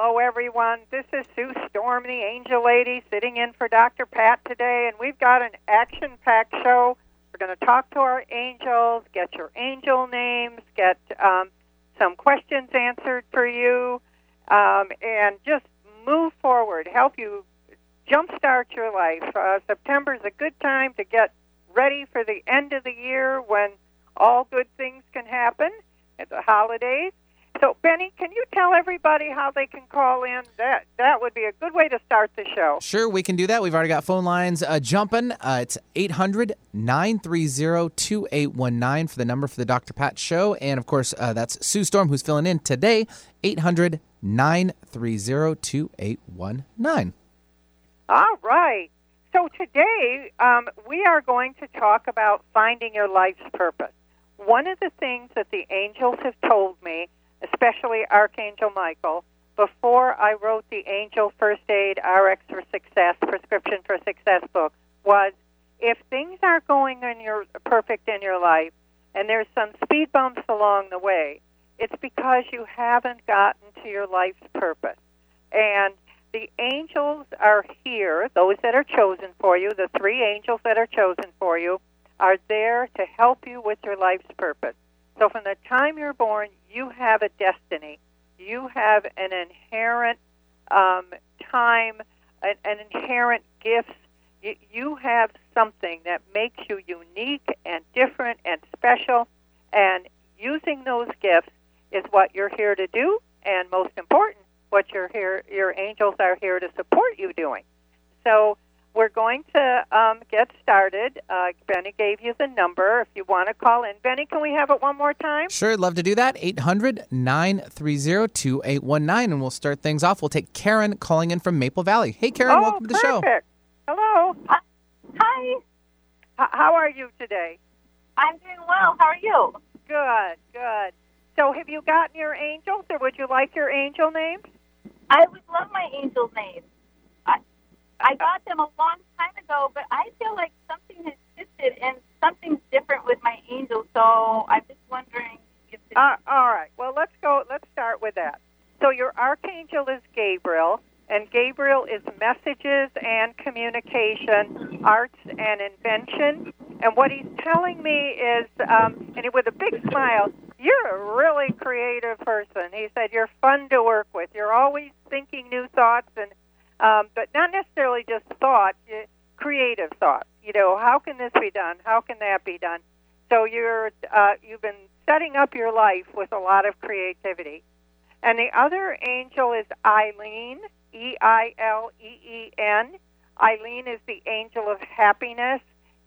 Hello, everyone. This is Sue Storm, the Angel Lady, sitting in for Dr. Pat today, and we've got an action packed show. We're going to talk to our angels, get your angel names, get um, some questions answered for you, um, and just move forward, help you jumpstart your life. Uh, September is a good time to get ready for the end of the year when all good things can happen at the holidays. So, Benny, can you tell everybody how they can call in? That that would be a good way to start the show. Sure, we can do that. We've already got phone lines uh, jumping. Uh, it's 800 930 2819 for the number for the Dr. Pat Show. And of course, uh, that's Sue Storm who's filling in today. 800 930 2819. All right. So, today um, we are going to talk about finding your life's purpose. One of the things that the angels have told me especially Archangel Michael, before I wrote the Angel First Aid RX for Success Prescription for Success book was if things aren't going in your perfect in your life and there's some speed bumps along the way, it's because you haven't gotten to your life's purpose. And the angels are here, those that are chosen for you, the three angels that are chosen for you, are there to help you with your life's purpose. So from the time you're born, you have a destiny. You have an inherent um, time, an, an inherent gift. You, you have something that makes you unique and different and special. And using those gifts is what you're here to do, and most important, what your here your angels are here to support you doing. So we're going to um, get started. Uh, Benny gave you the number if you want to call in. Benny, can we have it one more time? Sure, love to do that. 800 930 2819. And we'll start things off. We'll take Karen calling in from Maple Valley. Hey, Karen, oh, welcome to the perfect. show. Hello. Hi. H- how are you today? I'm doing well. How are you? Good, good. So, have you gotten your angels, or would you like your angel names? I would love my angel names. I got them a long time ago, but I feel like something has shifted and something's different with my angel. So I'm just wondering if. Uh, all right. Well, let's go. Let's start with that. So your archangel is Gabriel, and Gabriel is messages and communication, arts and invention. And what he's telling me is, um, and with a big smile, you're a really creative person. He said you're fun to work with. You're always thinking new thoughts and um, but not necessarily just thought, creative thought. You know, how can this be done? How can that be done? So you're uh, you've been setting up your life with a lot of creativity. And the other angel is Eileen, E I L E E N. Eileen is the angel of happiness.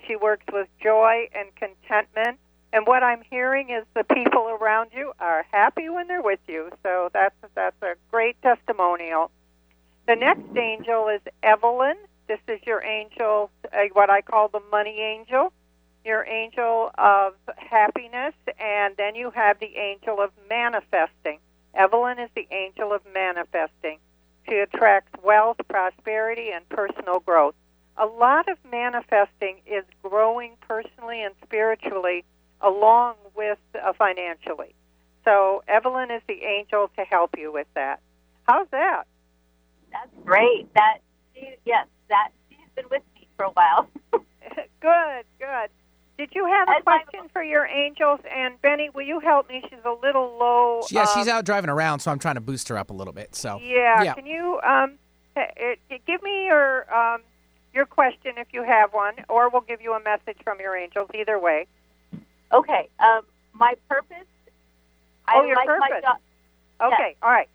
She works with joy and contentment. And what I'm hearing is the people around you are happy when they're with you. So that's that's a great testimonial. The next angel is Evelyn. This is your angel, uh, what I call the money angel, your angel of happiness, and then you have the angel of manifesting. Evelyn is the angel of manifesting. She attracts wealth, prosperity, and personal growth. A lot of manifesting is growing personally and spiritually along with uh, financially. So Evelyn is the angel to help you with that. How's that? That's great. That she, yes, that she's been with me for a while. good, good. Did you have a question for your angels? And Benny, will you help me? She's a little low. Yeah, she's um, out driving around, so I'm trying to boost her up a little bit. So yeah, yeah. can you um, it, it, give me your um, your question if you have one, or we'll give you a message from your angels. Either way. Okay. Um, my purpose. Oh, I your like purpose. My job. Okay, all right.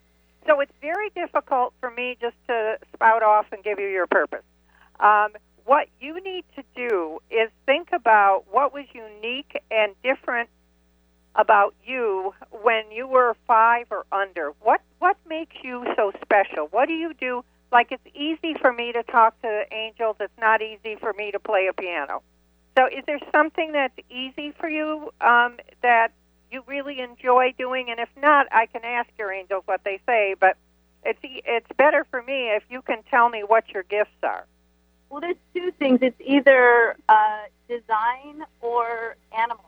So it's very difficult for me just to spout off and give you your purpose. Um, what you need to do is think about what was unique and different about you when you were five or under. What what makes you so special? What do you do? Like it's easy for me to talk to angels. It's not easy for me to play a piano. So, is there something that's easy for you um, that you really enjoy doing? And if not, I can ask your angels what they say. But it's it's better for me if you can tell me what your gifts are. Well, there's two things. It's either uh, design or animal.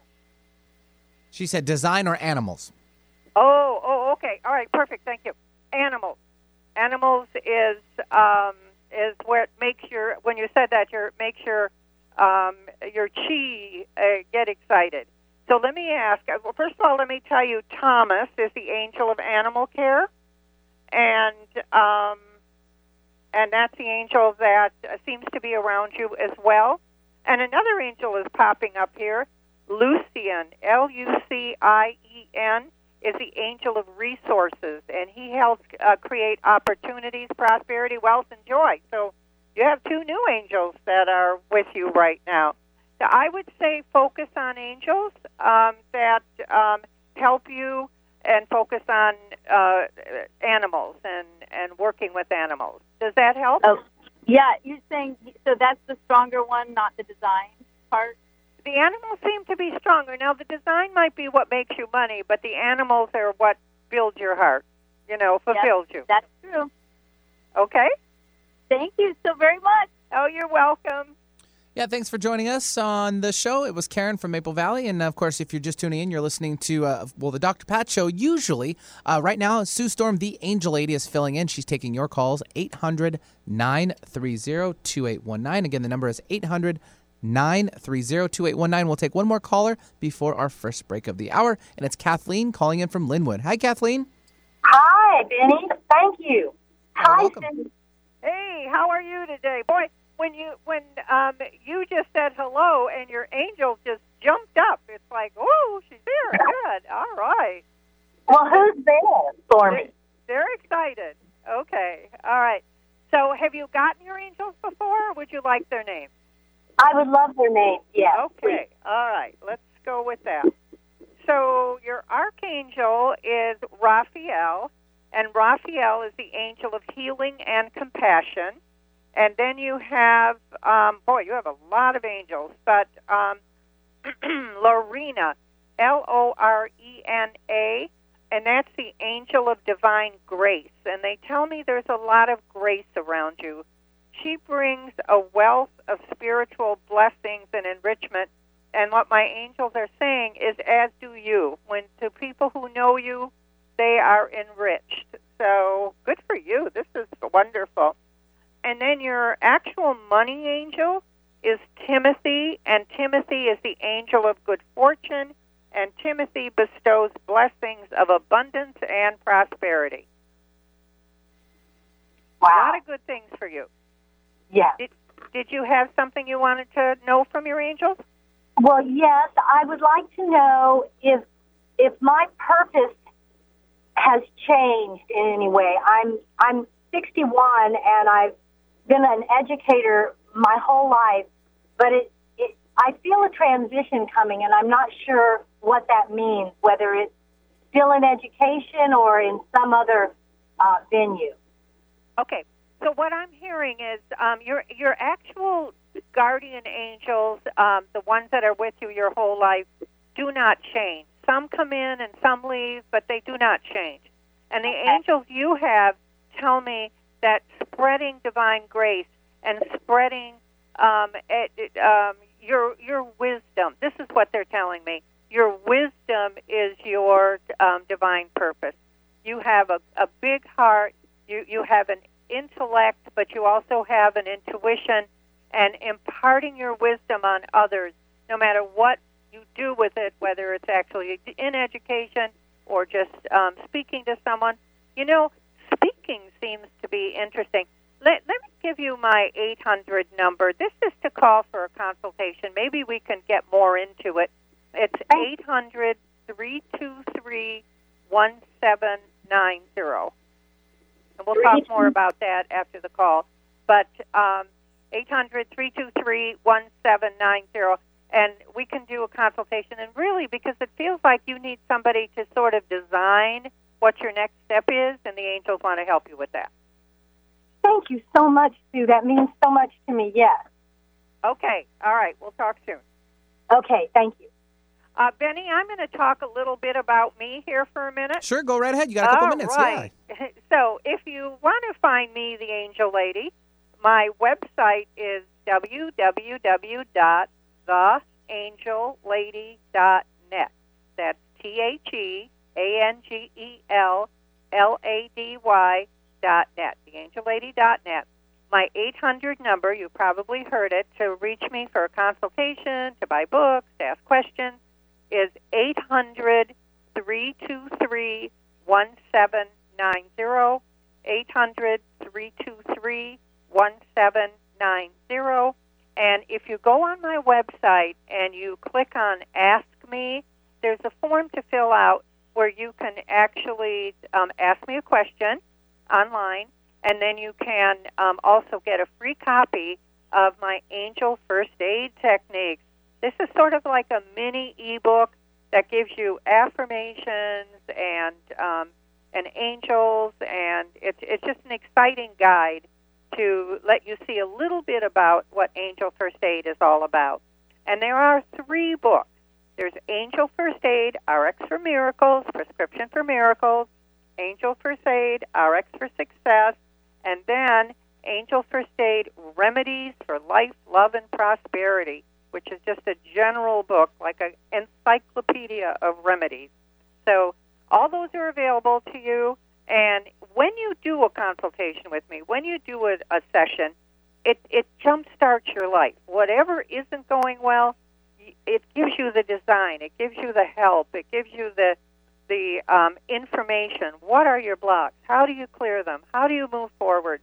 She said design or animals. Oh, oh, okay, all right, perfect. Thank you. Animals. Animals is um, is where it makes your when you said that your makes your um, your chi uh, get excited. So let me ask. uh, Well, first of all, let me tell you, Thomas is the angel of animal care, and um, and that's the angel that uh, seems to be around you as well. And another angel is popping up here, Lucien, L U C I E N, is the angel of resources, and he helps uh, create opportunities, prosperity, wealth, and joy. So you have two new angels that are with you right now. I would say focus on angels um, that um, help you and focus on uh, animals and, and working with animals. Does that help? Oh, yeah. You're saying so that's the stronger one, not the design part. The animals seem to be stronger. Now, the design might be what makes you money, but the animals are what builds your heart, you know, fulfills you. That's true. Okay? Thank you so very much. Oh, you're welcome. Yeah, thanks for joining us on the show. It was Karen from Maple Valley. And of course, if you're just tuning in, you're listening to, uh, well, the Dr. Pat Show. Usually, uh, right now, Sue Storm, the Angel Lady, is filling in. She's taking your calls 800 930 2819. Again, the number is 800 930 2819. We'll take one more caller before our first break of the hour. And it's Kathleen calling in from Linwood. Hi, Kathleen. Hi, Benny. Thank you. Hi, welcome. Hey, how are you today? Boy, when you when um you just said hello and your angel just jumped up. It's like, "Oh, she's here." Good. All right. Well, who's there for me? They're excited. Okay. All right. So, have you gotten your angels before or would you like their name? I would love their names. Yes. Okay. All right. Let's go with that. So your archangel is Raphael, and Raphael is the angel of healing and compassion. And then you have, um, boy, you have a lot of angels, but um, Lorena, L O R E N A, and that's the angel of divine grace. And they tell me there's a lot of grace around you. She brings a wealth of spiritual blessings and enrichment. And what my angels are saying is, as do you. When to people who know you, they are enriched. So good for you. This is wonderful. And then your actual money angel is Timothy, and Timothy is the angel of good fortune, and Timothy bestows blessings of abundance and prosperity. Wow. A lot of good things for you. Yes. Did you have something you wanted to know from your angels? Well, yes. I would like to know if if my purpose has changed in any way. I'm I'm 61 and I've been an educator my whole life, but it, it I feel a transition coming, and I'm not sure what that means. Whether it's still in education or in some other uh, venue. Okay. So what I'm hearing is um, your your actual guardian angels, um, the ones that are with you your whole life, do not change. Some come in and some leave, but they do not change. And the angels you have tell me that spreading divine grace and spreading um, it, it, um, your your wisdom. This is what they're telling me. Your wisdom is your um, divine purpose. You have a, a big heart. You you have an intellect, but you also have an intuition, and imparting your wisdom on others, no matter what you do with it, whether it's actually in education or just um, speaking to someone. You know, speaking seems to be interesting. Let, let me give you my 800 number. This is to call for a consultation. Maybe we can get more into it. It's 800 323 And we'll talk more about that after the call. But um, 800 323 1790. And we can do a consultation. And really, because it feels like you need somebody to sort of design what your next step is, and the angels want to help you with that. Thank you so much, Sue. That means so much to me. Yes. Okay. All right. We'll talk soon. Okay. Thank you. Uh, Benny, I'm going to talk a little bit about me here for a minute. Sure, go right ahead. You got a couple All minutes. right. so, if you want to find me, the Angel Lady, my website is www.theangellady.net. That's T H E A N G E L L A D Y dot net. TheAngelLady.net. My 800 number, you probably heard it, to reach me for a consultation, to buy books, to ask questions, is 800 323 1790. 800 323 1790. And if you go on my website and you click on Ask Me, there's a form to fill out where you can actually um, ask me a question online, and then you can um, also get a free copy of my Angel First Aid Techniques. This is sort of like a mini ebook that gives you affirmations and um, and angels, and it's it's just an exciting guide to let you see a little bit about what Angel First Aid is all about. And there are three books. There's Angel First Aid, RX for Miracles, Prescription for Miracles, Angel First Aid, RX for Success, and then Angel First Aid, Remedies for Life, Love, and Prosperity, which is just a general book, like an encyclopedia of remedies. So all those are available to you. And when you do a consultation with me, when you do a, a session, it, it jumpstarts your life. Whatever isn't going well, it gives you the design, it gives you the help, it gives you the the um, information. What are your blocks? How do you clear them? How do you move forward?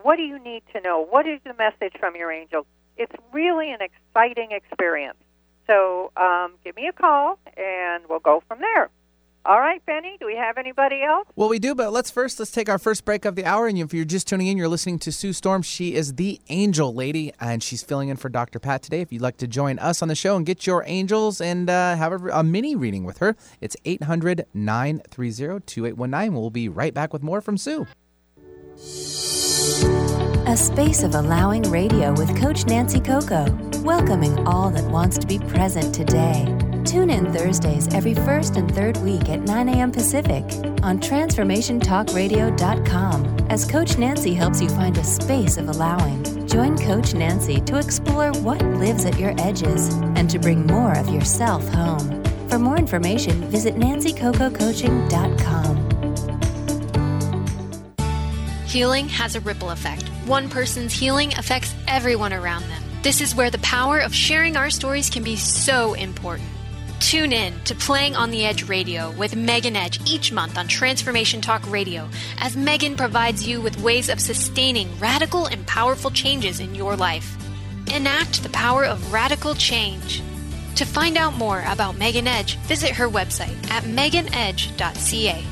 What do you need to know? What is the message from your angels? It's really an exciting experience. So um, give me a call, and we'll go from there. All right, Benny, do we have anybody else? Well, we do, but let's first let's take our first break of the hour. And if you're just tuning in, you're listening to Sue Storm. She is the Angel Lady, and she's filling in for Dr. Pat today. If you'd like to join us on the show and get your angels and uh, have a, a mini reading with her, it's 800 930 2819. We'll be right back with more from Sue. A space of allowing radio with Coach Nancy Coco, welcoming all that wants to be present today. Tune in Thursdays every first and third week at 9 a.m. Pacific on TransformationTalkRadio.com as Coach Nancy helps you find a space of allowing. Join Coach Nancy to explore what lives at your edges and to bring more of yourself home. For more information, visit nancycococoaching.com. Healing has a ripple effect. One person's healing affects everyone around them. This is where the power of sharing our stories can be so important. Tune in to Playing on the Edge Radio with Megan Edge each month on Transformation Talk Radio as Megan provides you with ways of sustaining radical and powerful changes in your life. Enact the power of radical change. To find out more about Megan Edge, visit her website at meganedge.ca.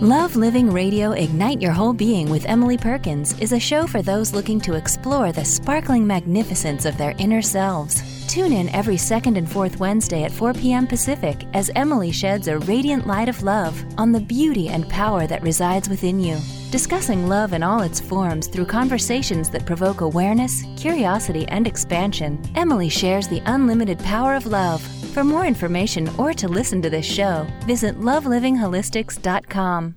Love Living Radio Ignite Your Whole Being with Emily Perkins is a show for those looking to explore the sparkling magnificence of their inner selves. Tune in every second and fourth Wednesday at 4 p.m. Pacific as Emily sheds a radiant light of love on the beauty and power that resides within you. Discussing love in all its forms through conversations that provoke awareness, curiosity, and expansion, Emily shares the unlimited power of love. For more information or to listen to this show, visit lovelivingholistics.com.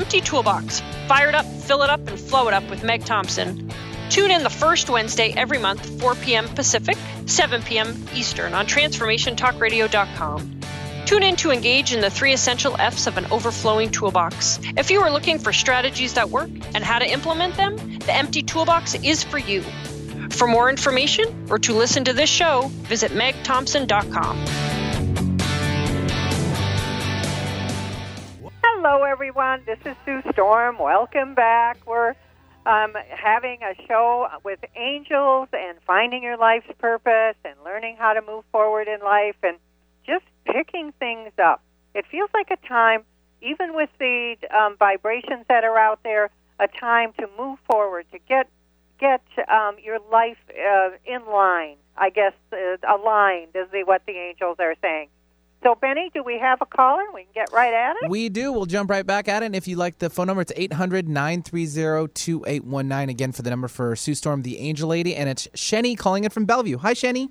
Empty Toolbox. Fire it up, fill it up, and flow it up with Meg Thompson. Tune in the first Wednesday every month, 4 p.m. Pacific, 7 p.m. Eastern on TransformationTalkRadio.com. Tune in to engage in the three essential F's of an overflowing toolbox. If you are looking for strategies that work and how to implement them, the Empty Toolbox is for you. For more information or to listen to this show, visit megthompson.com. everyone. This is Sue Storm. Welcome back. We're um, having a show with angels and finding your life's purpose and learning how to move forward in life and just picking things up. It feels like a time, even with the um, vibrations that are out there, a time to move forward, to get get um, your life uh, in line. I guess uh, aligned is what the angels are saying. So, Benny, do we have a caller? We can get right at it. We do. We'll jump right back at it. And if you like the phone number, it's 800 930 2819. Again, for the number for Sue Storm, the Angel Lady. And it's Shenny calling in from Bellevue. Hi, Shenny.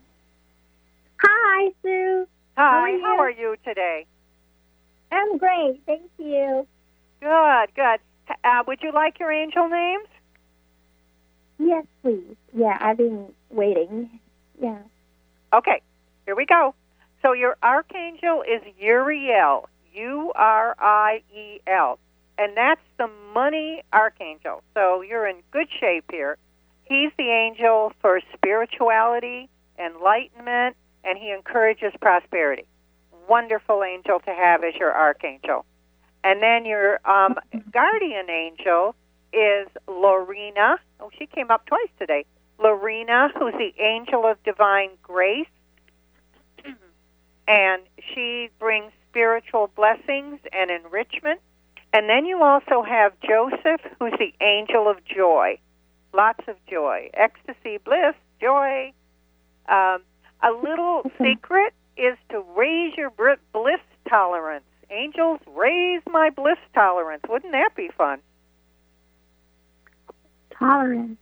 Hi, Sue. Hi, how are you today? I'm great. Thank you. Good, good. Uh, would you like your angel names? Yes, please. Yeah, I've been waiting. Yeah. Okay, here we go. So your archangel is Uriel, U R I E L, and that's the money archangel. So you're in good shape here. He's the angel for spirituality, enlightenment, and he encourages prosperity. Wonderful angel to have as your archangel. And then your um, guardian angel is Lorena. Oh, she came up twice today. Lorena, who's the angel of divine grace and she brings spiritual blessings and enrichment. And then you also have Joseph, who's the angel of joy. Lots of joy, ecstasy, bliss, joy. Um, a little secret is to raise your bliss tolerance. Angels, raise my bliss tolerance. Wouldn't that be fun? Tolerance.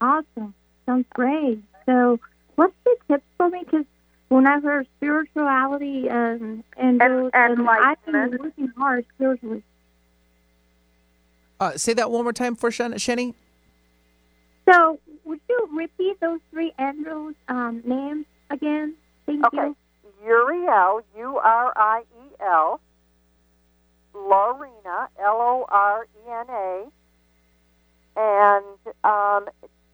Awesome. Sounds great. So, what's the tips for me? Because when I heard spirituality um, and and, and I've been working hard spiritually. Uh, say that one more time for Shen- Shenny. So, would you repeat those three angels' um, names again? Thank okay. you. Uriel, U R I E L. Lorena, L O R E N A. And um,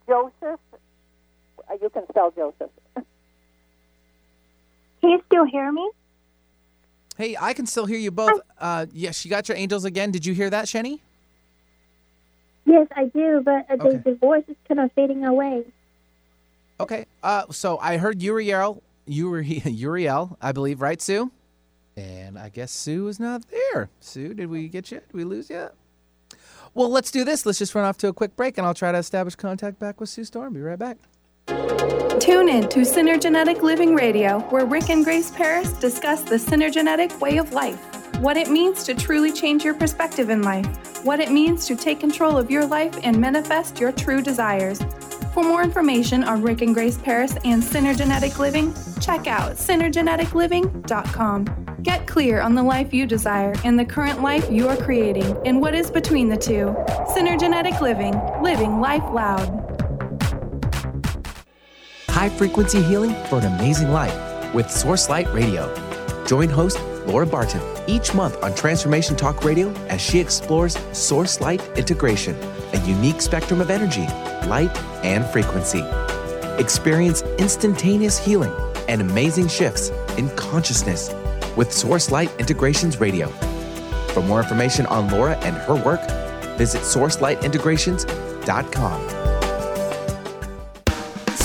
Joseph, uh, you can spell Joseph. Can you still hear me? Hey, I can still hear you both. Uh, yes, you got your angels again. Did you hear that, Shenny? Yes, I do, but uh, Okay. the, the voice is kind of fading away. Okay. Uh, so I heard Uriel, Uri, Uriel, I believe, right, Sue? And I guess Sue is not there. Sue, did we get you? Did we lose you? Well, let's do this. Let's just run off to a quick break, and I'll try to establish contact back with Sue Storm. Be right back. Tune in to Synergenetic Living Radio, where Rick and Grace Paris discuss the synergenetic way of life, what it means to truly change your perspective in life, what it means to take control of your life and manifest your true desires. For more information on Rick and Grace Paris and Synergenetic Living, check out synergeneticliving.com. Get clear on the life you desire and the current life you are creating and what is between the two. Synergenetic Living, living life loud. High frequency healing for an amazing life with Source Light Radio. Join host Laura Barton each month on Transformation Talk Radio as she explores Source Light integration, a unique spectrum of energy, light, and frequency. Experience instantaneous healing and amazing shifts in consciousness with Source Light Integrations Radio. For more information on Laura and her work, visit sourcelightintegrations.com.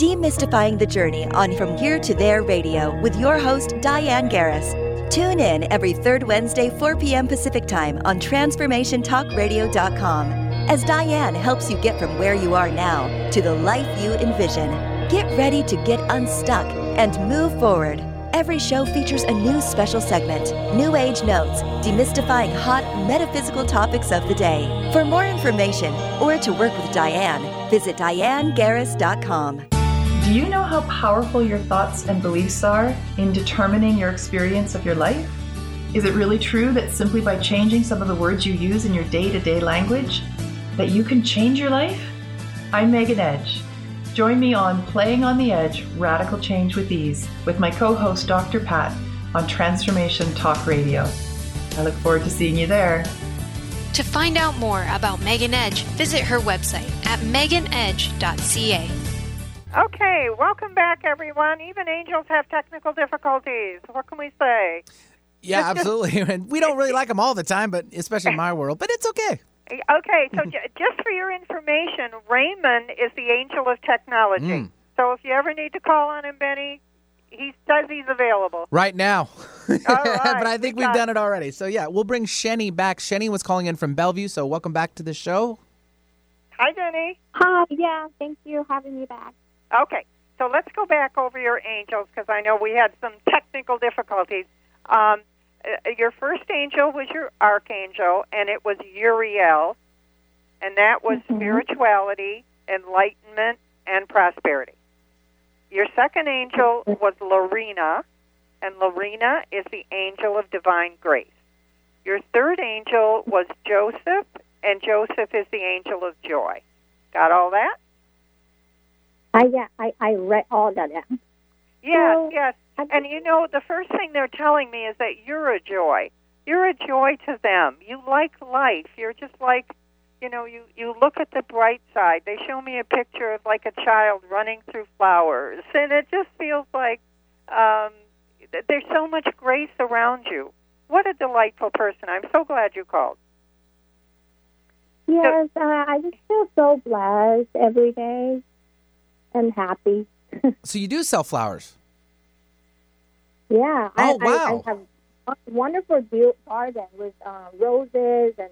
Demystifying the Journey on From Here to There Radio with your host, Diane Garris. Tune in every third Wednesday, 4 p.m. Pacific Time on TransformationTalkRadio.com as Diane helps you get from where you are now to the life you envision. Get ready to get unstuck and move forward. Every show features a new special segment, New Age Notes, demystifying hot metaphysical topics of the day. For more information or to work with Diane, visit DianeGarris.com. Do you know how powerful your thoughts and beliefs are in determining your experience of your life? Is it really true that simply by changing some of the words you use in your day-to-day language, that you can change your life? I'm Megan Edge. Join me on Playing on the Edge Radical Change with Ease with my co host, Dr. Pat, on Transformation Talk Radio. I look forward to seeing you there. To find out more about Megan Edge, visit her website at meganedge.ca. Okay, welcome back, everyone. Even angels have technical difficulties. What can we say? Yeah, absolutely. And we don't really like them all the time, but especially in my world. But it's okay. Okay, so j- just for your information, Raymond is the angel of technology. Mm. So if you ever need to call on him, Benny, he says he's available. Right now. All right, but I think we we've done it already. So yeah, we'll bring Shenny back. Shenny was calling in from Bellevue, so welcome back to the show. Hi, Benny. Hi, yeah, thank you for having me back. Okay, so let's go back over your angels because I know we had some technical difficulties. Um, uh, your first angel was your archangel, and it was Uriel, and that was spirituality, enlightenment, and prosperity. Your second angel was Lorena, and Lorena is the angel of divine grace. Your third angel was Joseph, and Joseph is the angel of joy. Got all that? I yeah, I, I read all of that. Yes, So, yes. And you know, the first thing they're telling me is that you're a joy. You're a joy to them. You like life. You're just like, you know, you you look at the bright side. They show me a picture of like a child running through flowers, and it just feels like um, th- there's so much grace around you. What a delightful person! I'm so glad you called. Yes, uh, I just feel so blessed every day and happy. So you do sell flowers. Yeah. Oh, I, wow. I, I have a wonderful garden with uh, roses and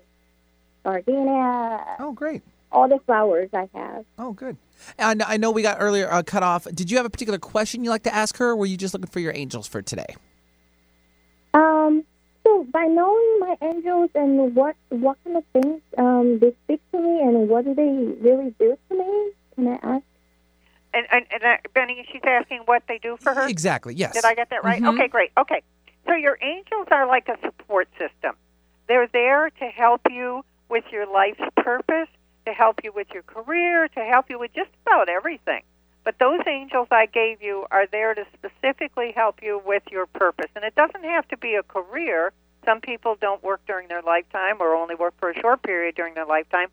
gardenia. Oh, great. All the flowers I have. Oh, good. And I know we got earlier uh, cut off. Did you have a particular question you like to ask her, or were you just looking for your angels for today? Um, so by knowing my angels and what what kind of things um, they speak to me and what do they really do to me, can I ask? And, and, and uh, Benny, she's asking what they do for her. Exactly. Yes. Did I get that right? Mhm. Okay, great. Okay. So your angels are like a support system. They're there to help you with your life's purpose, to help you with your career, to help you with just about everything. But those angels I gave you are there to specifically help you with your purpose. And it doesn't have to be a career. Some people don't work during their lifetime or only work for a short period during their lifetime.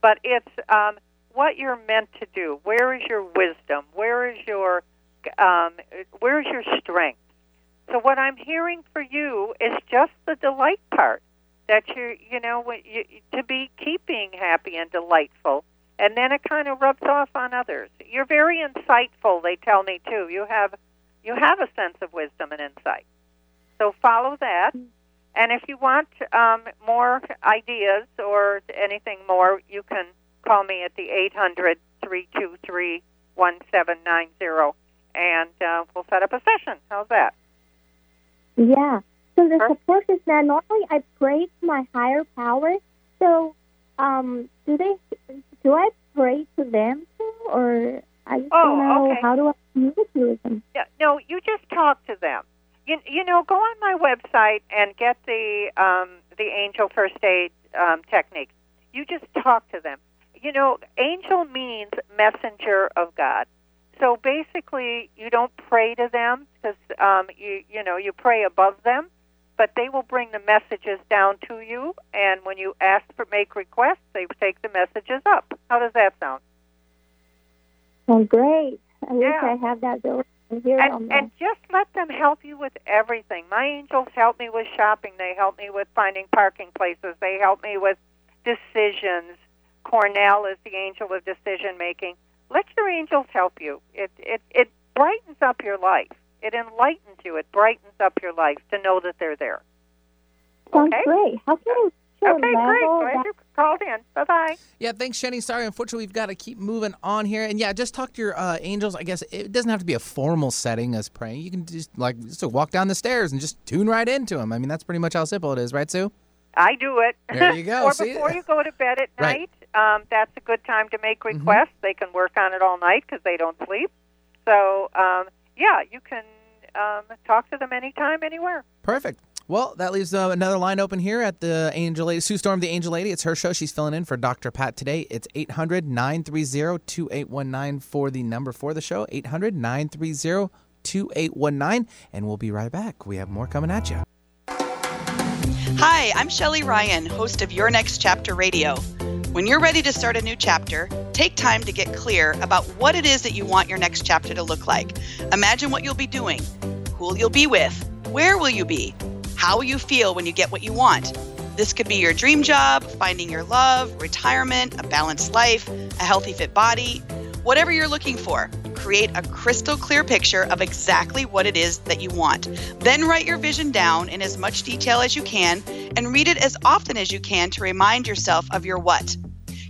But it's um, what you're meant to do. Where is your wisdom? Where is your um, where's your strength? So what I'm hearing for you is just the delight part that you you know you, to be keeping happy and delightful, and then it kind of rubs off on others. You're very insightful. They tell me too. You have you have a sense of wisdom and insight. So follow that. And if you want um, more ideas or anything more, you can call me at the 800 323 1790 and uh, we'll set up a session. How's that? Yeah. So the support is that normally I pray to my higher power. So, um, do they? Do I pray to them too, or I just Oh, don't know okay. how do I communicate with them? Yeah, no, you just talk to them. You, you know, go on my website and get the um, the angel first aid um, technique. You just talk to them. You know, angel means messenger of God. So basically, you don't pray to them because um, you you know you pray above them, but they will bring the messages down to you. And when you ask for make requests, they take the messages up. How does that sound? Oh, great! I wish I had that ability And, and just let them help you with everything. My angels help me with shopping. They help me with finding parking places. They help me with decisions. Cornell is the angel of decision making. Let your angels help you. It it it brightens up your life. It enlightens you. It brightens up your life to know that they're there. Sounds Okay. great. How can I show Okay, great. Glad you called in. Bye bye. Yeah, thanks, Jenny. Sorry, unfortunately, we've got to keep moving on here. And yeah, just talk to your uh, angels. I guess it doesn't have to be a formal setting as praying. You can just like just walk down the stairs and just tune right into them. I mean, that's pretty much how simple it is, right, Sue? I do it. There you go. or See? before you go to bed at Right. night, um, that's a good time to make Mm-hmm. requests. They can work on it all night because they don't sleep. So, um, yeah, you can um, talk to them anytime, anywhere. Perfect. Well, that leaves uh, another line open here at the Angel Lady, Sue Storm, the Angel Lady. It's her show. She's filling in for Dr. Pat today. It's 800 930 2819 for the number for the show. 800 930 2819. And we'll be right back. We have more coming at you. Hi, I'm Shelly Ryan, host of Your Next Chapter Radio. When you're ready to start a new chapter, take time to get clear about what it is that you want your next chapter to look like. Imagine what you'll be doing, who you'll be with, where will you be, how will you feel when you get what you want. This could be your dream job, finding your love, retirement, a balanced life, a healthy fit body, whatever you're looking for. Create a crystal clear picture of exactly what it is that you want. Then write your vision down in as much detail as you can and read it as often as you can to remind yourself of your what.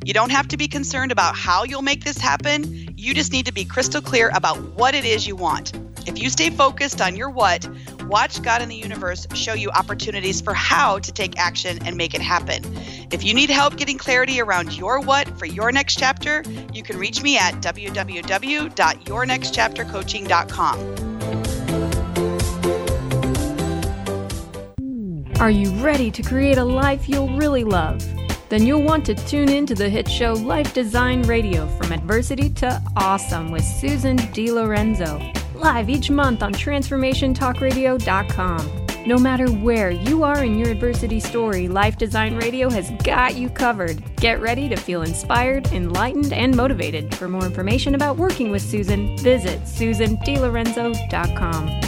You don't have to be concerned about how you'll make this happen. You just need to be crystal clear about what it is you want. If you stay focused on your what, watch God in the universe show you opportunities for how to take action and make it happen. If you need help getting clarity around your what for your next chapter, you can reach me at www.yournextchaptercoaching.com. Are you ready to create a life you'll really love? Then you'll want to tune in to the hit show Life Design Radio From Adversity to Awesome with Susan DiLorenzo. Live each month on TransformationTalkRadio.com. No matter where you are in your adversity story, Life Design Radio has got you covered. Get ready to feel inspired, enlightened, and motivated. For more information about working with Susan, visit SusanDiLorenzo.com.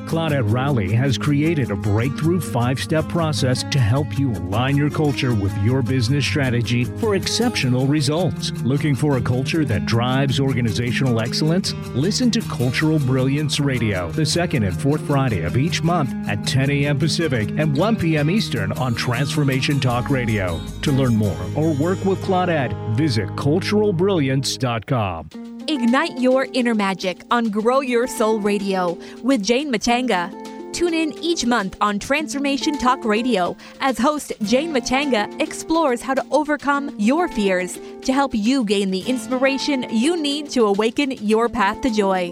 Claudette Rowley has created a breakthrough five step process to help you align your culture with your business strategy for exceptional results. Looking for a culture that drives organizational excellence? Listen to Cultural Brilliance Radio the second and fourth Friday of each month at 10 a.m. Pacific and 1 p.m. Eastern on Transformation Talk Radio. To learn more or work with Claudette, visit culturalbrilliance.com. Ignite your inner magic on Grow Your Soul Radio with Jane Matanga. Tune in each month on Transformation Talk Radio as host Jane Matanga explores how to overcome your fears to help you gain the inspiration you need to awaken your path to joy.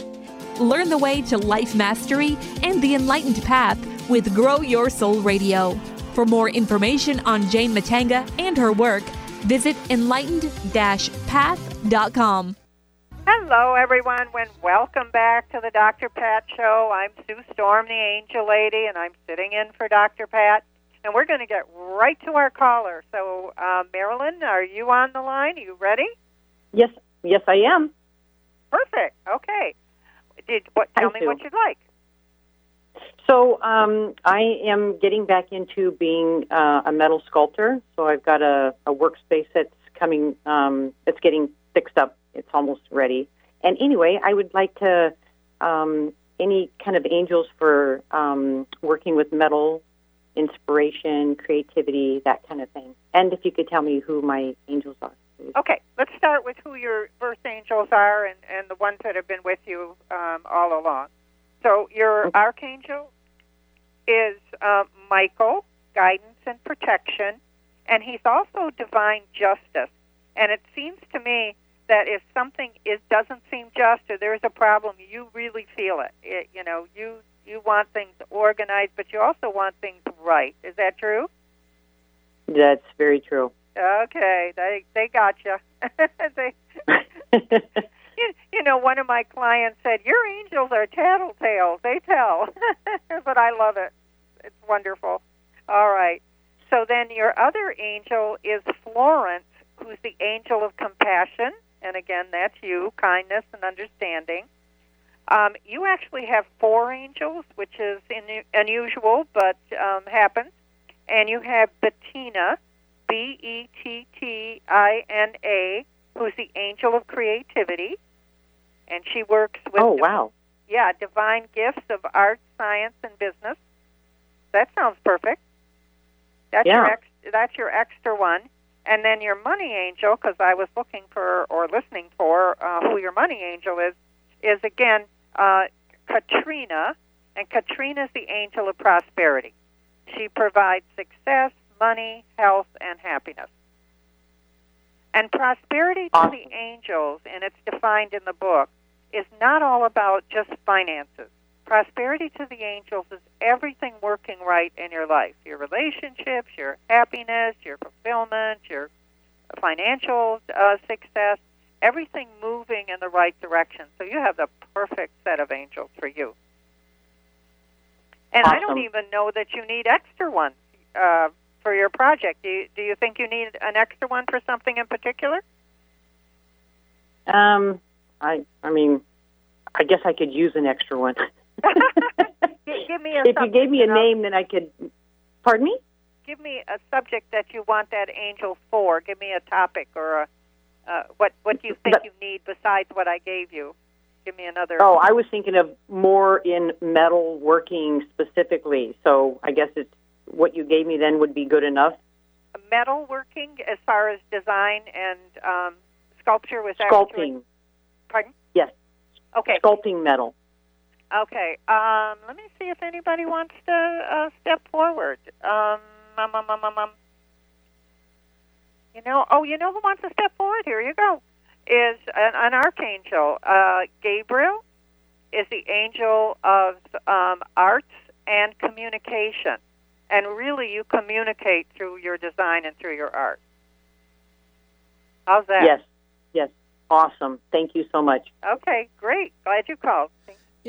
Learn the way to life mastery and the enlightened path with Grow Your Soul Radio. For more information on Jane Matanga and her work, visit enlightened-path.com. Hello, everyone, and welcome back to the Dr. Pat Show. I'm Sue Storm, the Angel Lady, and I'm sitting in for Dr. Pat. And we're going to get right to our caller. So, uh, Marilyn, are you on the line? Are you ready? Yes, yes, I am. Perfect. Okay. Did what? Tell Hi, me what you'd like. So um, I am getting back into being uh, a metal sculptor. So I've got a, a workspace that's coming. Um, it's getting fixed up. It's almost ready. And anyway, I would like to um, any kind of angels for um, working with metal, inspiration, creativity, that kind of thing. And if you could tell me who my angels are. please. Okay, let's start with who your birth angels are and, and the ones that have been with you um, all along. So, your archangel is uh, Michael, guidance and protection, and he's also divine justice. And it seems to me that if something is doesn't seem just or there's a problem, you really feel it. it you know, you you want things organized, but you also want things right. Is that true? That's very true. Okay, they they got you. they, you. You know, one of my clients said, "Your angels are tattletales. They tell," but I love it. It's wonderful. All right. So then your other angel is Florence, who's the angel of compassion, and again, that's you, kindness and understanding. Um, you actually have four angels, which is in, unusual, but um, happens. And you have Bettina, B E T T I N A, who's the angel of creativity, and she works with. Oh wow! Yeah, divine gifts of art, science, and business. That sounds perfect. That's yeah. your ex, that's your extra one, and then your money angel, because I was looking for or listening for uh, who your money angel is, is again uh, Katrina, and Katrina is the angel of prosperity. She provides success, money, health, and happiness. And prosperity to the angels, and it's defined in the book, is not all about just finances. Prosperity to the angels is everything working right in your life your relationships, your happiness, your fulfillment, your financial uh, success, everything moving in the right direction. So you have the perfect set of angels for you. And awesome. I don't even know that you need extra ones uh, for your project. Do you, do you think you need an extra one for something in particular? Um, I I mean, I guess I could use an extra one. give me a if you gave me a name, then I could. Pardon me. Give me a subject that you want that angel for. Give me a topic or a uh, what what do you think you need besides what I gave you? Give me another. Oh, I was thinking of more in metal working specifically. So I guess it's what you gave me then would be good enough. Metal working, as far as design and um, sculpture, was sculpting. Actually, pardon? Yes. Okay. Sculpting metal. Okay. Um, let me see if anybody wants to uh, step forward. Um, um, um, um, um, you know, oh, you know who wants to step forward? Here you go. Is an, an archangel. Uh, Gabriel is the angel of um, arts and communication. And really, you communicate through your design and through your art. How's that? Yes, yes. Awesome. Thank you so much. Okay, great. Glad you called.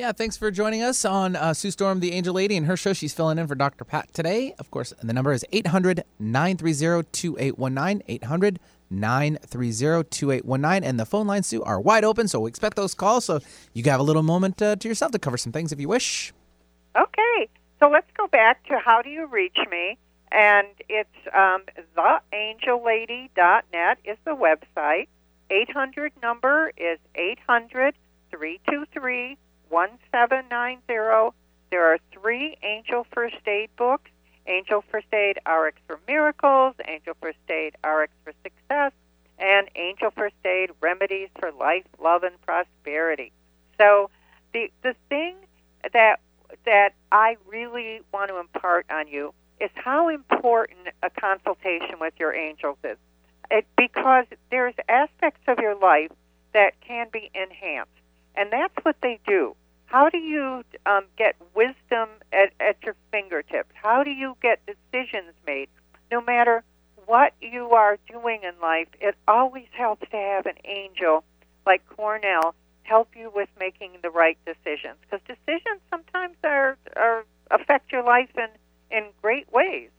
Yeah, thanks for joining us on uh, Sue Storm, the Angel Lady, and her show. She's filling in for Dr. Pat today. Of course, the number is 800 930 2819. 800 930 2819. And the phone lines, Sue, are wide open, so we expect those calls. So you have a little moment uh, to yourself to cover some things if you wish. Okay, so let's go back to how do you reach me? And it's um, theangellady.net is the website. 800 number is 800 323 1790. There are three Angel First Aid books Angel First Aid RX for Miracles, Angel First Aid RX for Success, and Angel First Aid Remedies for Life, Love, and Prosperity. So, the, the thing that, that I really want to impart on you is how important a consultation with your angels is. It, because there's aspects of your life that can be enhanced. And that's what they do. How do you um, get wisdom at, at your fingertips? How do you get decisions made? No matter what you are doing in life, it always helps to have an angel like Cornell help you with making the right decisions. Because decisions sometimes are, are affect your life in, in great ways.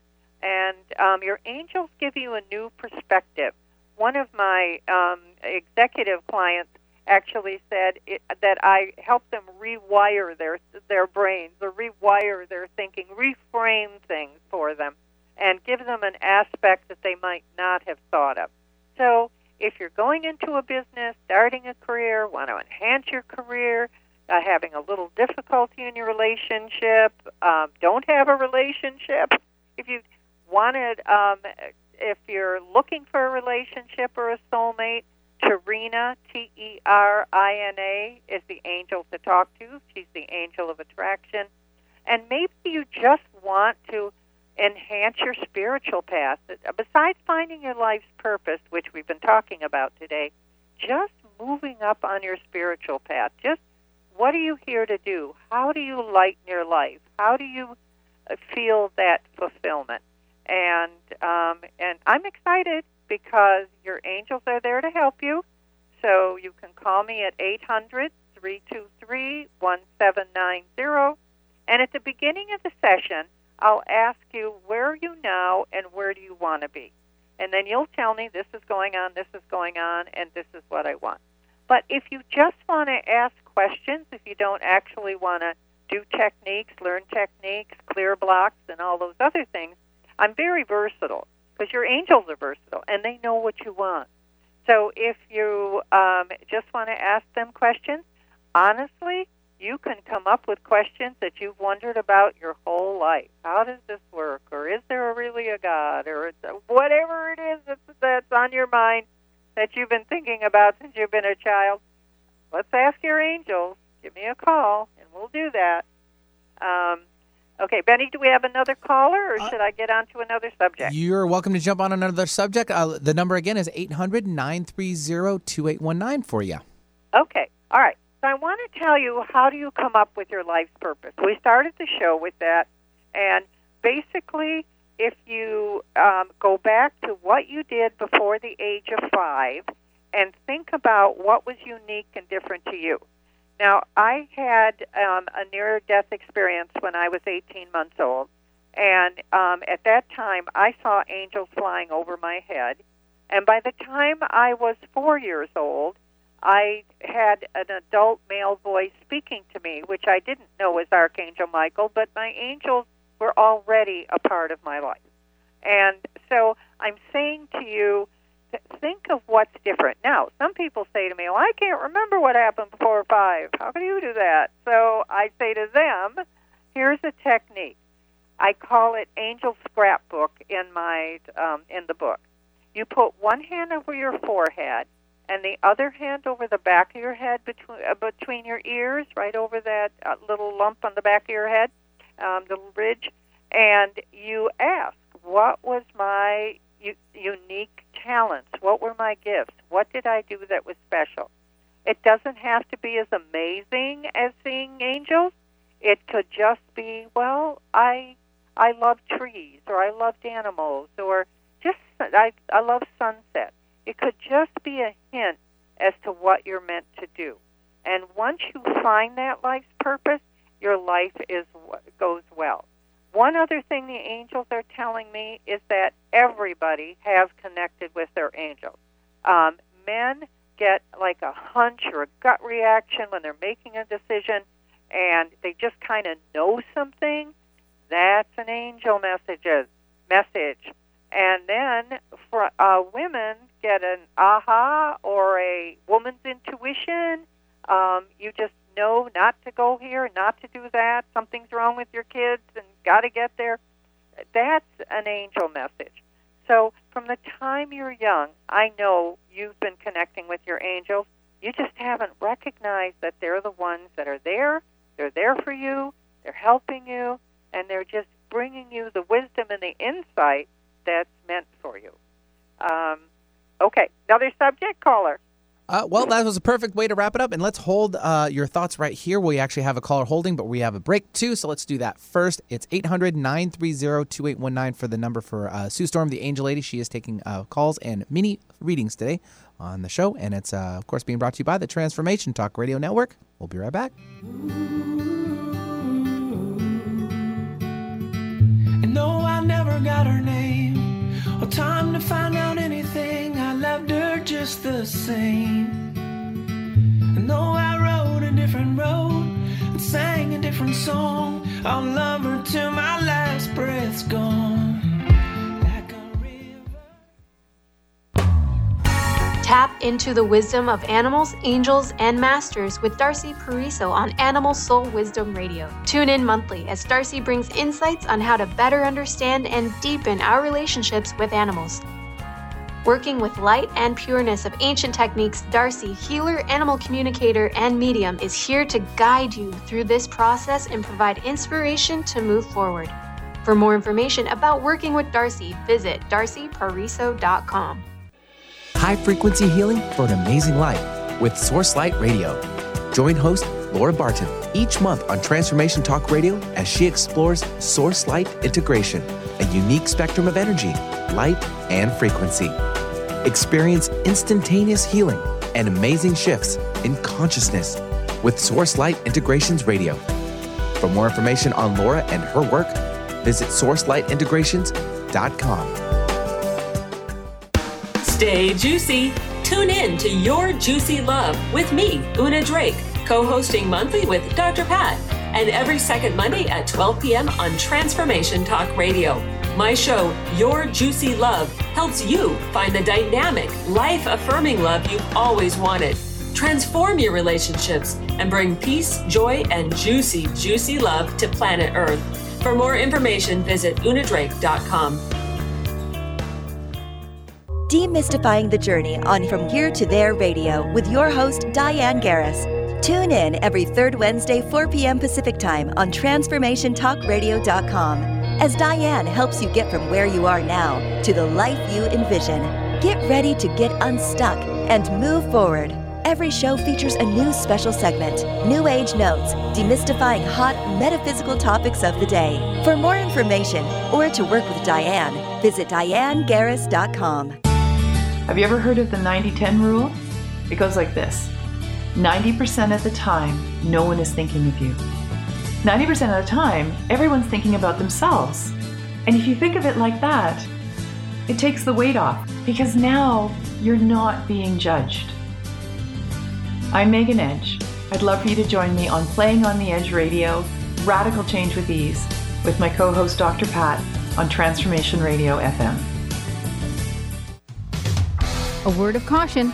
And um, your angels give you a new perspective. One of my um, executive clients actually said it, that I help them rewire their their brains or rewire their thinking, reframe things for them, and give them an aspect that they might not have thought of. So, if you're going into a business, starting a career, want to enhance your career, uh, having a little difficulty in your relationship, um, don't have a relationship, if you wanted, um, if you're looking for a relationship or a soulmate, Terina, T E R I N A, is the angel to talk to. She's the angel of attraction. And maybe you just want to enhance your spiritual path. Besides finding your life's purpose, which we've been talking about today, just moving up on your spiritual path. Just what are you here to do? How do you lighten your life? How do you uh, feel that fulfillment? And um, and I'm excited because your angels are there to help you. So you can call me at 800 323 1790. And at the beginning of the session, I'll ask you, where are you now and where do you want to be? And then you'll tell me, this is going on, this is going on, and this is what I want. But if you just want to ask questions, if you don't actually want to do techniques, learn techniques, clear blocks, and all those other things, I'm very versatile because your angels are versatile and they know what you want. So if you um, just want to ask them questions, honestly, you can come up with questions that you've wondered about your whole life. How does this work? Or is there really a God? Or whatever it is that's, that's on your mind that you've been thinking about since you've been a child. Let's ask your angels. Give me a call, and we'll do that. Um, okay, Benny, do we have another caller, or uh, should I get on to another subject? You're welcome to jump on another subject. Uh, the number again is 800 930 2819 for you. Okay, all right. So I want to tell you how do you come up with your life's purpose. We started the show with that, and basically, if you um, go back to what you did before the age of five and think about what was unique and different to you. Now, I had um, a near death experience when I was 18 months old, and um, at that time, I saw angels flying over my head. And by the time I was four years old, I had an adult male voice speaking to me, which I didn't know was Archangel Michael, but my angels were already a part of my life. And so I'm saying to you, think of what's different. Now, some people say to me, well, I can't remember what happened before five. How can you do that? So I say to them, here's a technique. I call it angel scrapbook in my um, in the book. You put one hand over your forehead and the other hand over the back of your head between uh, between your ears, right over that uh, little lump on the back of your head, um, the ridge, and you ask, "What was my unique talents? What were my gifts? What did I do that was special?" It doesn't have to be as amazing as seeing angels. It could just be, well, I I love trees, or I loved animals, or just I I love sunsets it could just be a hint as to what you're meant to do. And once you find that life's purpose, your life is goes well. One other thing the angels are telling me is that everybody has connected with their angels. Um, men get like a hunch or a gut reaction when they're making a decision, and they just kind of know something. That's an angel messages message. And then for uh, women get an aha or a woman's intuition. Um, you just know not to go here, not to do that. Something's wrong with your kids, and got to get there. That's an angel message. So from the time you're young, I know you've been connecting with your angels. You just haven't recognized that they're the ones that are there. They're there for you. They're helping you, and they're just bringing you the wisdom and the insight that's meant for you. Um, okay, another subject caller. Uh, well, that was a perfect way to wrap it up. And let's hold uh, your thoughts right here. We actually have a caller holding, but we have a break too. So let's do that first. It's 800 930 2819 for the number for uh, Sue Storm, the Angel Lady. She is taking uh, calls and mini readings today on the show. And it's, uh, of course, being brought to you by the Transformation Talk Radio Network. We'll be right back. And no, I never got her name or time to find out anything. Just the same. And though I rode a different road and sang a different song, I'll love her till my last breath's gone. Tap into the wisdom of animals, angels, and masters with Darcy Pariso on Animal Soul Wisdom Radio. Tune in monthly as Darcy brings insights on how to better understand and deepen our relationships with animals. Working with light and pureness of ancient techniques, Darcy, healer, animal communicator, and medium, is here to guide you through this process and provide inspiration to move forward. For more information about working with Darcy, visit darcypariso.com. High frequency healing for an amazing life with Source Light Radio. Join host Laura Barton each month on Transformation Talk Radio as she explores Source Light integration, a unique spectrum of energy, light, and frequency. Experience instantaneous healing and amazing shifts in consciousness with Source Light Integrations Radio. For more information on Laura and her work, visit sourcelightintegrations.com. Stay juicy. Tune in to Your Juicy Love with me, Una Drake, co hosting monthly with Dr. Pat, and every second Monday at 12 p.m. on Transformation Talk Radio. My show, Your Juicy Love, helps you find the dynamic, life affirming love you've always wanted. Transform your relationships and bring peace, joy, and juicy, juicy love to planet Earth. For more information, visit unadrake.com. Demystifying the journey on From Here to There Radio with your host, Diane Garris. Tune in every third Wednesday, 4 p.m. Pacific Time on TransformationTalkRadio.com as Diane helps you get from where you are now to the life you envision. Get ready to get unstuck and move forward. Every show features a new special segment, New Age Notes, demystifying hot metaphysical topics of the day. For more information or to work with Diane, visit DianeGarris.com. Have you ever heard of the 90 10 rule? It goes like this 90% of the time, no one is thinking of you. 90% of the time, everyone's thinking about themselves. And if you think of it like that, it takes the weight off because now you're not being judged. I'm Megan Edge. I'd love for you to join me on Playing on the Edge Radio, Radical Change with Ease, with my co host Dr. Pat on Transformation Radio FM. A word of caution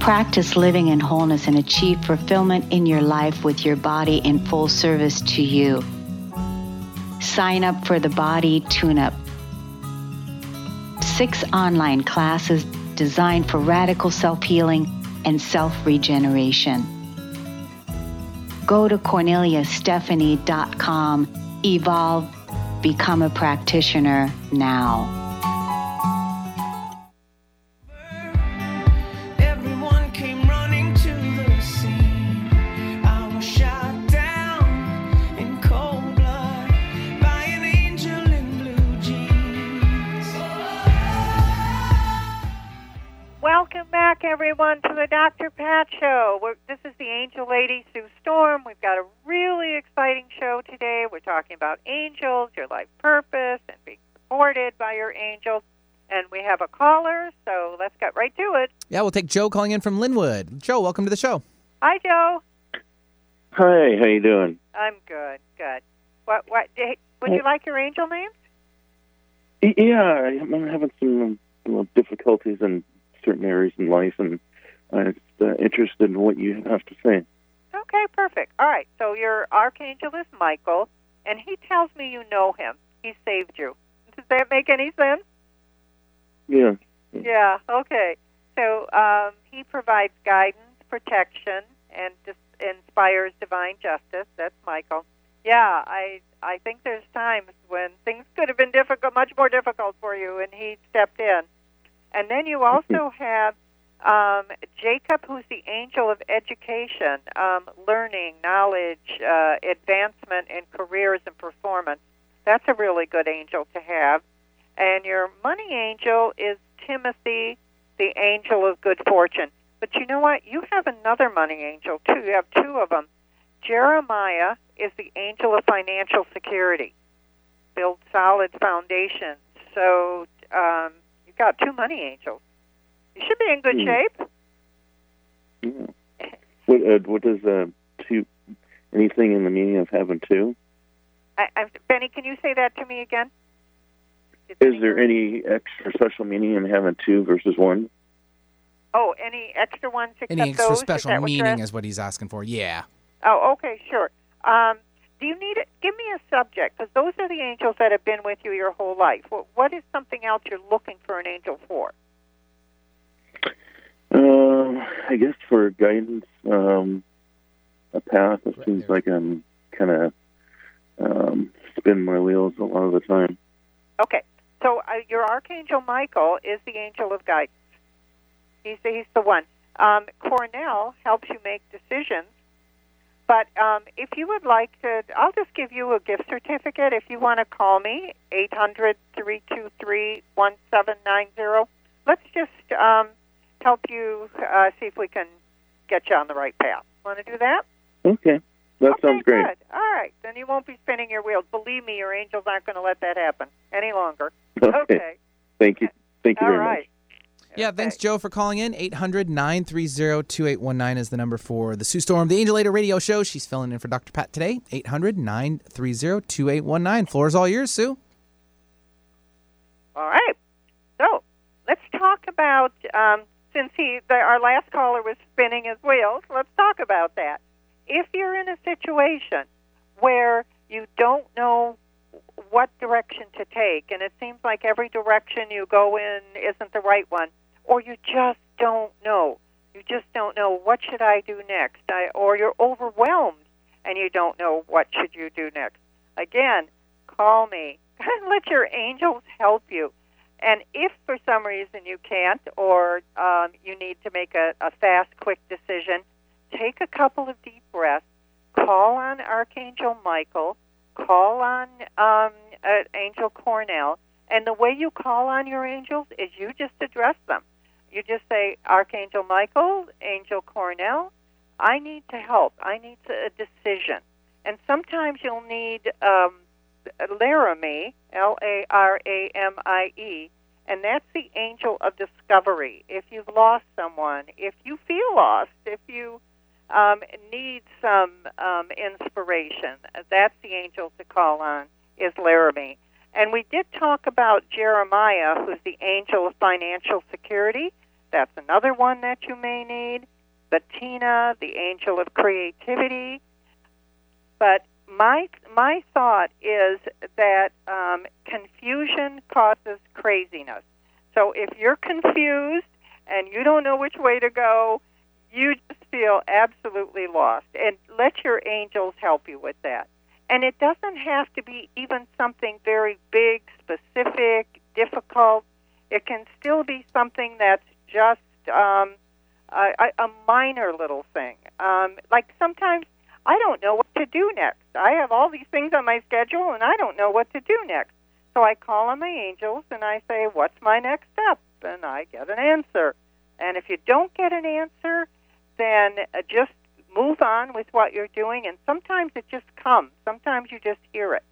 Practice living in wholeness and achieve fulfillment in your life with your body in full service to you. Sign up for the Body Tune Up. Six online classes designed for radical self healing and self regeneration. Go to corneliastephanie.com, evolve, become a practitioner now. Lady, Sue Storm. We've got a really exciting show today. We're talking about angels, your life purpose, and being supported by your angels. And we have a caller, so let's get right to it. Yeah, we'll take Joe calling in from Linwood. Joe, welcome to the show. Hi, Joe. Hi, how you doing? I'm good. Good. What? What? hey, Would you like your angel names? Yeah, I'm having some you difficulties in certain areas in life, and I'm uh, interested in what you have to say. Okay, perfect. All right. So your archangel is Michael, and he tells me you know him. He saved you. Does that make any sense? Yeah. Yeah. Okay. So um, he provides guidance, protection, and dis- inspires divine justice. That's Michael. Yeah, I I think there's times when things could have been difficult, much more difficult for you, and he stepped in. And then you also have um, Jacob, who's the angel of education, um, learning, knowledge, uh, advancement in careers and performance. That's a really good angel to have. And your money angel is Timothy, the angel of good fortune. But you know what? You have another money angel, too. You have two of them. Jeremiah is the angel of financial security, build solid foundations. So um, you've got two money angels. You should be in good Hmm. shape. What uh, what does uh, two anything in the meaning of having two? I, I, Benny, can you say that to me again? Is there any extra special meaning in having two versus one? Oh, any extra ones except Any extra those? Special that meaning asking? is what he's asking for. Yeah. Oh, okay, sure. Um, do you need it? Give me a subject because those are the angels that have been with you your whole life. What, what is something else you're looking for an angel for? Um, I guess for guidance, um, a path. It seems like I'm kind of um, spinning my wheels a lot of the time. Okay, so uh, your archangel Michael is the angel of guidance. He's the, he's the one. Um, Cornell helps you make decisions. But um, if you would like to, I'll just give you a gift certificate. If you want to call me, eight hundred three two three one seven nine zero. Let's just um, help you uh, see if we can get you on the right path. Want to do that? Okay, that okay, sounds great. Good. All right, then you won't be spinning your wheels. Believe me, your angels aren't going to let that happen any longer. Okay. Thank you. Thank you All very right. much. Yeah, thanks, Joe, for calling in. 800 930 2819 is the number for the Sue Storm, the Angel Lady radio show. She's filling in for Dr. Pat today. 800 930 2819. Floor is all yours, Sue. All right. So let's talk about um, since he the, our last caller was spinning his wheels. Let's talk about that. If you're in a situation where you don't know what direction to take, and it seems like every direction you go in isn't the right one, or you just don't know, you just don't know what should I do next, I, or you're overwhelmed and you don't know what should you do next. Again, call me. Let your angels help you. And if for some reason you can't, or um, you need to make a, a fast, quick decision, take a couple of deep breaths. Call on Archangel Michael. Call on um, uh, Angel Cornell. And the way you call on your angels is you just address them. You just say, Archangel Michael, Angel Cornell, I need to help. I need to, a decision. And sometimes you'll need um, Laramie, L A R A M I E, and that's the angel of discovery. If you've lost someone, if you feel lost, if you um, need some um, inspiration, that's the angel to call on, is Laramie. And we did talk about Jeremiah, who's the angel of financial security. That's another one that you may need. Bettina, the angel of creativity. But my my thought is that um, confusion causes craziness. So if you're confused and you don't know which way to go, you just feel absolutely lost. And let your angels help you with that. And it doesn't have to be even something very big, specific, difficult. It can still be something that's just um, a, a minor little thing. Um, like sometimes I don't know what to do next. I have all these things on my schedule, and I don't know what to do next. So I call on my angels and I say, What's my next step? And I get an answer. And if you don't get an answer, then uh, just move on with what you're doing. And sometimes it just comes, sometimes you just hear it.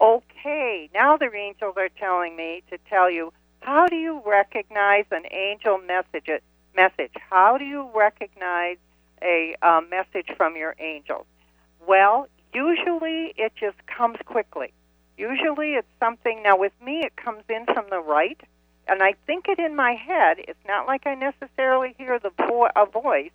Okay, now the angels are telling me to tell you how do you recognize an angel message? Message. How do you recognize a uh, message from your angels? Well, usually it just comes quickly. Usually it's something, now with me, it comes in from the right, and I think it in my head. It's not like I necessarily hear the vo- a voice,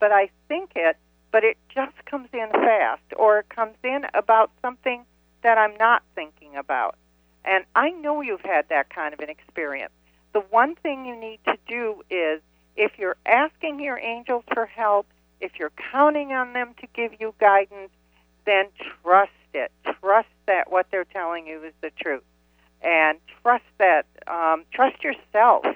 but I think it, but it just comes in fast, or it comes in about something that I'm not thinking about. And I know you've had that kind of an experience. The one thing you need to do is if you're asking your angels for help, if you're counting on them to give you guidance, then trust it. Trust that what they're telling you is the truth. And trust that, um, trust yourself.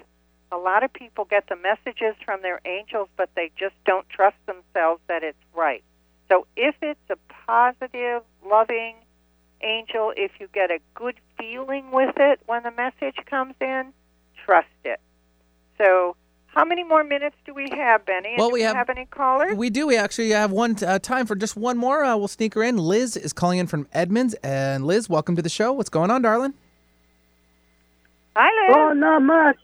A lot of people get the messages from their angels, but they just don't trust themselves that it's right. So if it's a positive, loving angel, if you get a good feeling with it when the message comes in, trust it. So how many more minutes do we have, Benny? And Well, do we we have- have any callers? We do. We actually have one uh, time for just one more. Uh, we'll sneak her in. Liz is calling in from Edmonds. And Liz, welcome to the show. What's going on, darling? Hi, Liz. Oh, not much.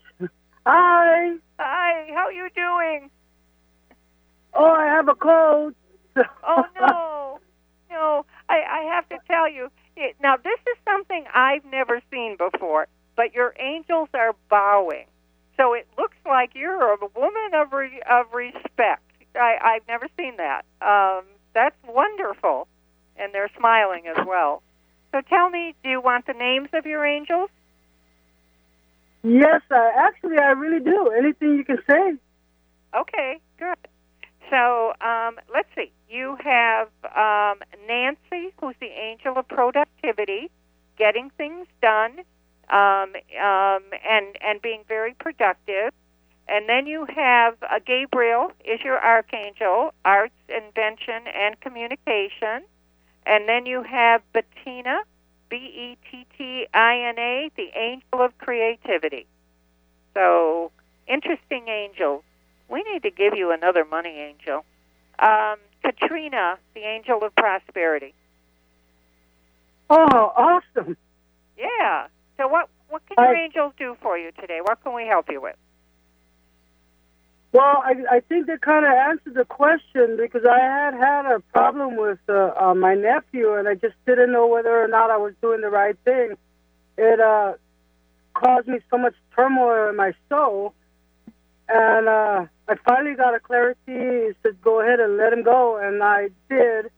Hi. Hi. How you doing? Oh, I have a cold. Oh no, no! I, I have to tell you. It, now this is something I've never seen before. but your angels are bowing. So it looks like you're a woman of re- of respect. I, I've never seen that. Um, that's wonderful, and they're smiling as well. So tell me, do you want the names of your angels? Yes, uh, actually, I really do. Anything you can say. Okay, good. So um, let's see. You have um, Nancy, who's the angel of productivity, getting things done, um, um, and and being very productive. And then you have uh, Gabriel is your archangel, arts, invention, and communication. And then you have Bettina, B E T T I N A, the angel of creativity. So interesting angels. We need to give you another money angel. Um, Katrina, the angel of prosperity. Oh, awesome! Yeah. So what what can your angels do for you today? What can we help you with? Well, I, I think that kind of answered the question because I had had a problem with uh, uh, my nephew, and I just didn't know whether or not I was doing the right thing. It uh, caused me so much turmoil in my soul, and uh, I finally got a clarity. He said, "Go ahead and let him go," and I did.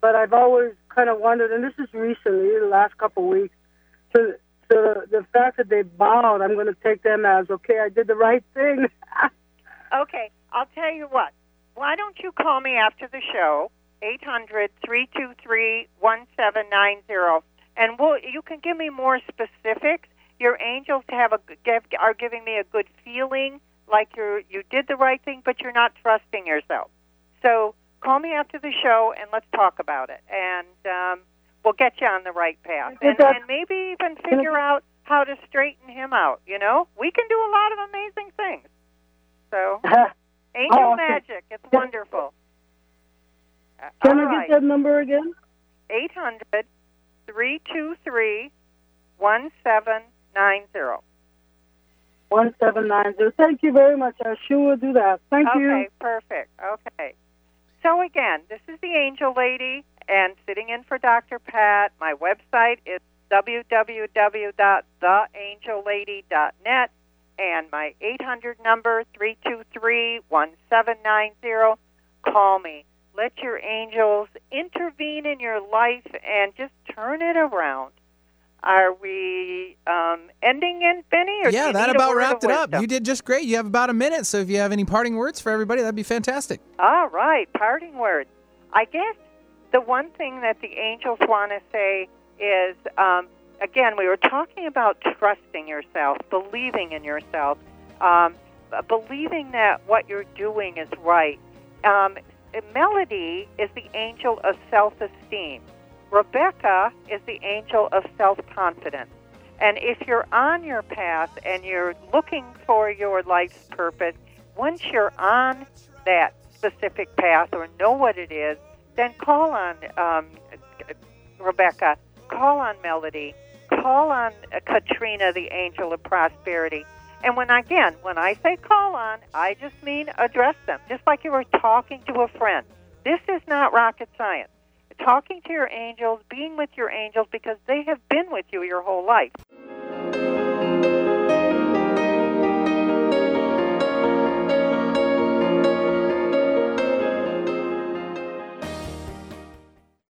But I've always kind of wondered, and this is recently, the last couple of weeks, to, to the fact that they bowed. I'm going to take them as okay. I did the right thing. Okay, I'll tell you what. Why don't you call me after the show, eight hundred three two three one seven nine zero, and we'll you can give me more specifics. Your angels have a give, are giving me a good feeling, like you're you did the right thing, but you're not trusting yourself. So call me after the show and let's talk about it, and um, we'll get you on the right path, and, and maybe even figure out how to straighten him out. You know, we can do a lot of amazing things. So, angel Oh, okay. magic, it's wonderful. Uh, Can all I right. get that number again? Eight hundred three two three one seven nine zero. One seven nine zero. Thank you very much. I sure will do that. Thank okay, you. Okay, perfect. Okay. So again, this is the Angel Lady, and sitting in for Dr. Pat. My website is www.theangellady.net, and my 800 number 323-1790. Call me. Let your angels intervene in your life and just turn it around. Are we um, ending in, Benny? Or yeah, that about wrapped it up. You did just great. You have about a minute, so if you have any parting words for everybody, that'd be fantastic. All right, parting words. I guess the one thing that the angels want to say is um, again, we were talking about trusting yourself, believing in yourself, um, believing that what you're doing is right. Um, Melody is the angel of self esteem. Rebecca is the angel of self confidence. And if you're on your path and you're looking for your life's purpose, once you're on that specific path or know what it is, then call on um, Rebecca, call on Melody, call on uh, Katrina, the angel of prosperity. And when again, when I say call on, I just mean address them, just like you were talking to a friend. This is not rocket science. Talking to your angels, being with your angels, because they have been with you your whole life.